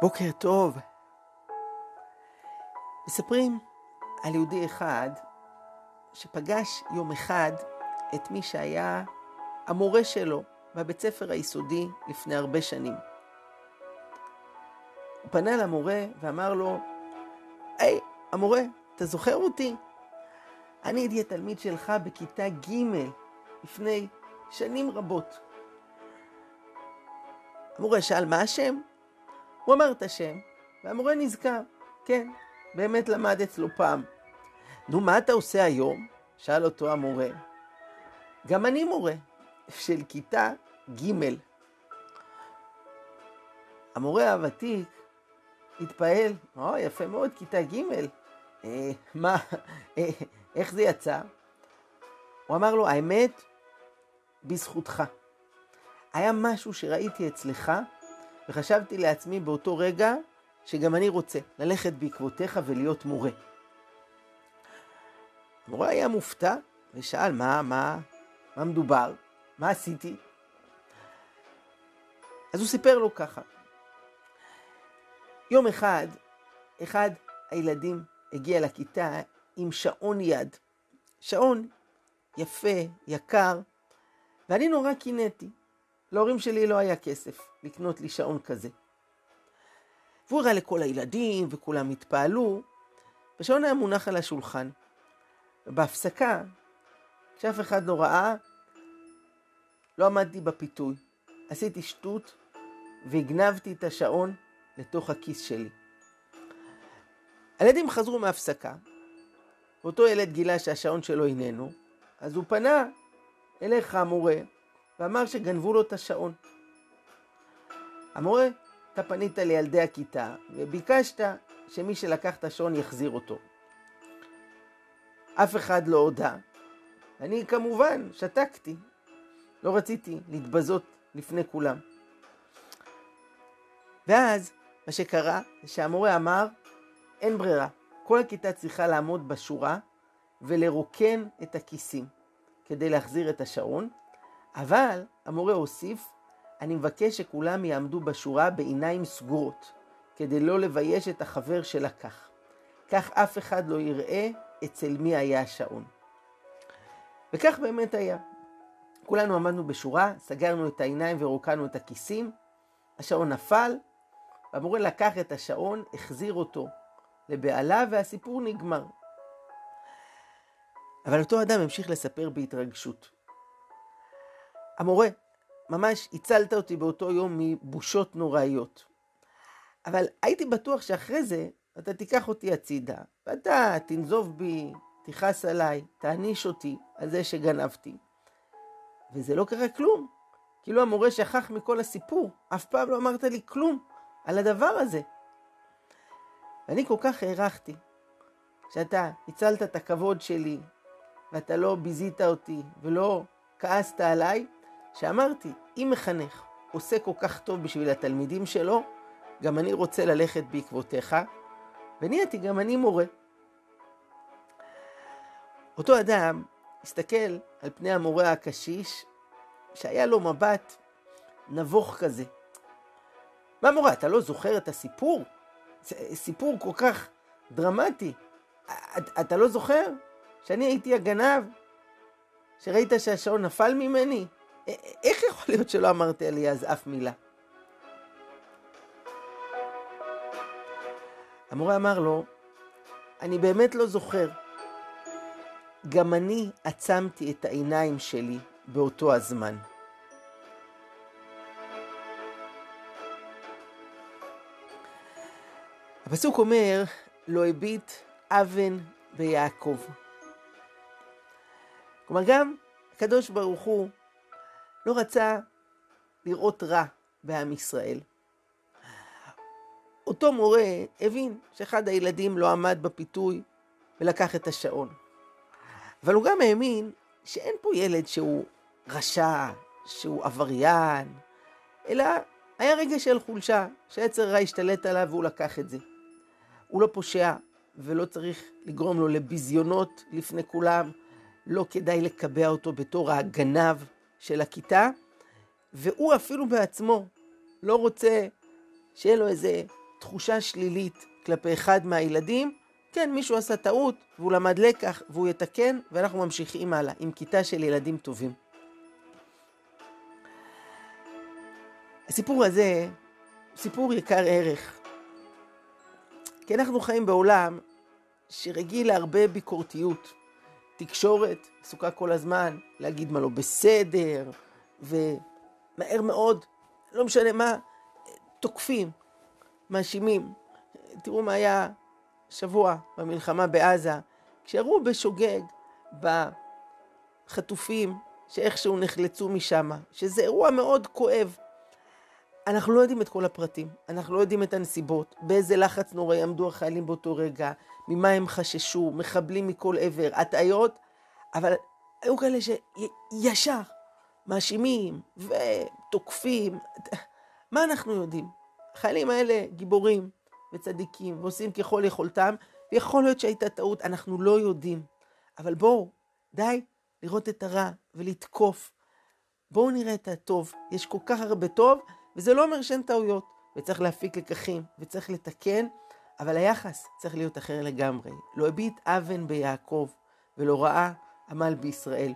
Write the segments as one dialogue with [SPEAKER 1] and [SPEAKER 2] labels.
[SPEAKER 1] בוקר טוב. מספרים על יהודי אחד שפגש יום אחד את מי שהיה המורה שלו בבית ספר היסודי לפני הרבה שנים. הוא פנה למורה ואמר לו, היי, המורה, אתה זוכר אותי? אני הייתי התלמיד שלך בכיתה ג' לפני שנים רבות. המורה שאל מה השם? הוא אמר את השם, והמורה נזכר, כן, באמת למד אצלו פעם. נו, מה אתה עושה היום? שאל אותו המורה. גם אני מורה, של כיתה ג'. המורה הוותיק התפעל, או, יפה מאוד, כיתה ג'. אה, מה, אה, איך זה יצא? הוא אמר לו, האמת, בזכותך. היה משהו שראיתי אצלך, וחשבתי לעצמי באותו רגע שגם אני רוצה ללכת בעקבותיך ולהיות מורה. המורה היה מופתע ושאל, מה, מה, מה מדובר? מה עשיתי? אז הוא סיפר לו ככה. יום אחד, אחד הילדים הגיע לכיתה עם שעון יד. שעון יפה, יקר, ואני נורא קינאתי. להורים שלי לא היה כסף לקנות לי שעון כזה. והוא הראה לכל הילדים, וכולם התפעלו, והשעון היה מונח על השולחן. ובהפסקה, כשאף אחד לא ראה, לא עמדתי בפיתוי. עשיתי שטות והגנבתי את השעון לתוך הכיס שלי. הילדים חזרו מהפסקה, ואותו ילד גילה שהשעון שלו איננו, אז הוא פנה אליך המורה ואמר שגנבו לו את השעון. המורה, אתה פנית לילדי הכיתה וביקשת שמי שלקח את השעון יחזיר אותו. אף אחד לא הודה. אני כמובן שתקתי. לא רציתי להתבזות לפני כולם. ואז מה שקרה זה שהמורה אמר, אין ברירה, כל הכיתה צריכה לעמוד בשורה ולרוקן את הכיסים כדי להחזיר את השעון, אבל המורה הוסיף, אני מבקש שכולם יעמדו בשורה בעיניים סגורות, כדי לא לבייש את החבר שלקח. כך אף אחד לא יראה אצל מי היה השעון. וכך באמת היה. כולנו עמדנו בשורה, סגרנו את העיניים ורוקנו את הכיסים, השעון נפל, והמורה לקח את השעון, החזיר אותו לבעלה, והסיפור נגמר. אבל אותו אדם המשיך לספר בהתרגשות. המורה, ממש הצלת אותי באותו יום מבושות נוראיות. אבל הייתי בטוח שאחרי זה אתה תיקח אותי הצידה, ואתה תנזוב בי, תכעס עליי, תעניש אותי על זה שגנבתי. וזה לא קרה כלום. כאילו המורה שכח מכל הסיפור, אף פעם לא אמרת לי כלום על הדבר הזה. ואני כל כך הערכתי שאתה הצלת את הכבוד שלי, ואתה לא ביזית אותי ולא כעסת עליי, שאמרתי, אם מחנך עושה כל כך טוב בשביל התלמידים שלו, גם אני רוצה ללכת בעקבותיך, ונהייתי גם אני מורה. אותו אדם הסתכל על פני המורה הקשיש, שהיה לו מבט נבוך כזה. מה מורה, אתה לא זוכר את הסיפור? זה סיפור כל כך דרמטי. אתה לא זוכר שאני הייתי הגנב? שראית שהשעון נפל ממני? איך יכול להיות שלא אמרתי לי אז אף מילה? המורה אמר לו, אני באמת לא זוכר. גם אני עצמתי את העיניים שלי באותו הזמן. הפסוק אומר, לא הביט אבן ביעקב. כלומר, גם הקדוש ברוך הוא לא רצה לראות רע בעם ישראל. אותו מורה הבין שאחד הילדים לא עמד בפיתוי ולקח את השעון. אבל הוא גם האמין שאין פה ילד שהוא רשע, שהוא עבריין, אלא היה רגע של חולשה, שיצר רע השתלט עליו והוא לקח את זה. הוא לא פושע ולא צריך לגרום לו לביזיונות לפני כולם, לא כדאי לקבע אותו בתור הגנב של הכיתה, והוא אפילו בעצמו לא רוצה שיהיה לו איזה תחושה שלילית כלפי אחד מהילדים, כן, מישהו עשה טעות, והוא למד לקח, והוא יתקן, ואנחנו ממשיכים הלאה, עם כיתה של ילדים טובים. הסיפור הזה הוא סיפור יקר ערך. כי אנחנו חיים בעולם שרגיל להרבה ביקורתיות. תקשורת עסוקה כל הזמן להגיד מה לא בסדר, ומהר מאוד, לא משנה מה, תוקפים, מאשימים. תראו מה היה שבוע במלחמה בעזה, כשירו בשוגג בחטופים שאיכשהו נחלצו משם, שזה אירוע מאוד כואב. אנחנו לא יודעים את כל הפרטים, אנחנו לא יודעים את הנסיבות, באיזה לחץ נוראי עמדו החיילים באותו רגע, ממה הם חששו, מחבלים מכל עבר, הטעיות, אבל היו כאלה שישר מאשימים ותוקפים. מה אנחנו יודעים? החיילים האלה גיבורים וצדיקים ועושים ככל יכולתם, ויכול להיות שהייתה טעות, אנחנו לא יודעים. אבל בואו, די לראות את הרע ולתקוף. בואו נראה את הטוב. יש כל כך הרבה טוב, וזה לא אומר שאין טעויות, וצריך להפיק לקחים, וצריך לתקן, אבל היחס צריך להיות אחר לגמרי. לא הביט אבן ביעקב, ולא ראה עמל בישראל.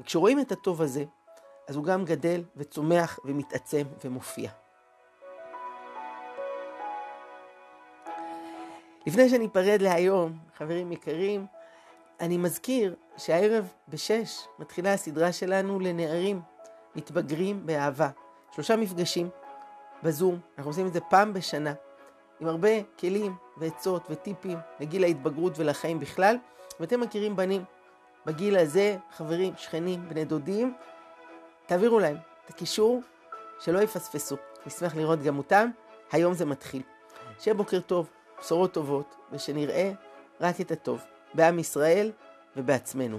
[SPEAKER 1] וכשרואים את הטוב הזה, אז הוא גם גדל וצומח ומתעצם ומופיע. לפני שאני אפרד להיום, חברים יקרים, אני מזכיר שהערב בשש מתחילה הסדרה שלנו לנערים מתבגרים באהבה. שלושה מפגשים בזום, אנחנו עושים את זה פעם בשנה, עם הרבה כלים ועצות וטיפים לגיל ההתבגרות ולחיים בכלל. ואתם מכירים בנים בגיל הזה, חברים, שכנים, בני דודים, תעבירו להם את הקישור, שלא יפספסו. נשמח לראות גם אותם. היום זה מתחיל. שיהיה בוקר טוב, בשורות טובות, ושנראה רק את הטוב, בעם ישראל ובעצמנו.